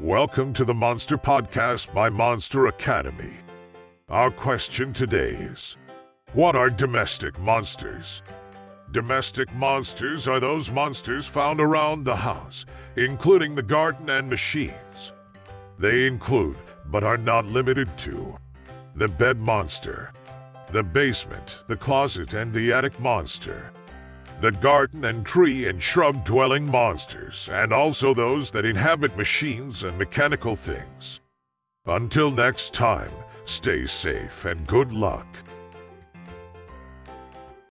Welcome to the Monster Podcast by Monster Academy. Our question today is What are domestic monsters? Domestic monsters are those monsters found around the house, including the garden and machines. They include, but are not limited to, the bed monster, the basement, the closet, and the attic monster, the garden and tree and shrub dwelling monsters, and also those that inhabit machines and mechanical things. Until next time, stay safe and good luck.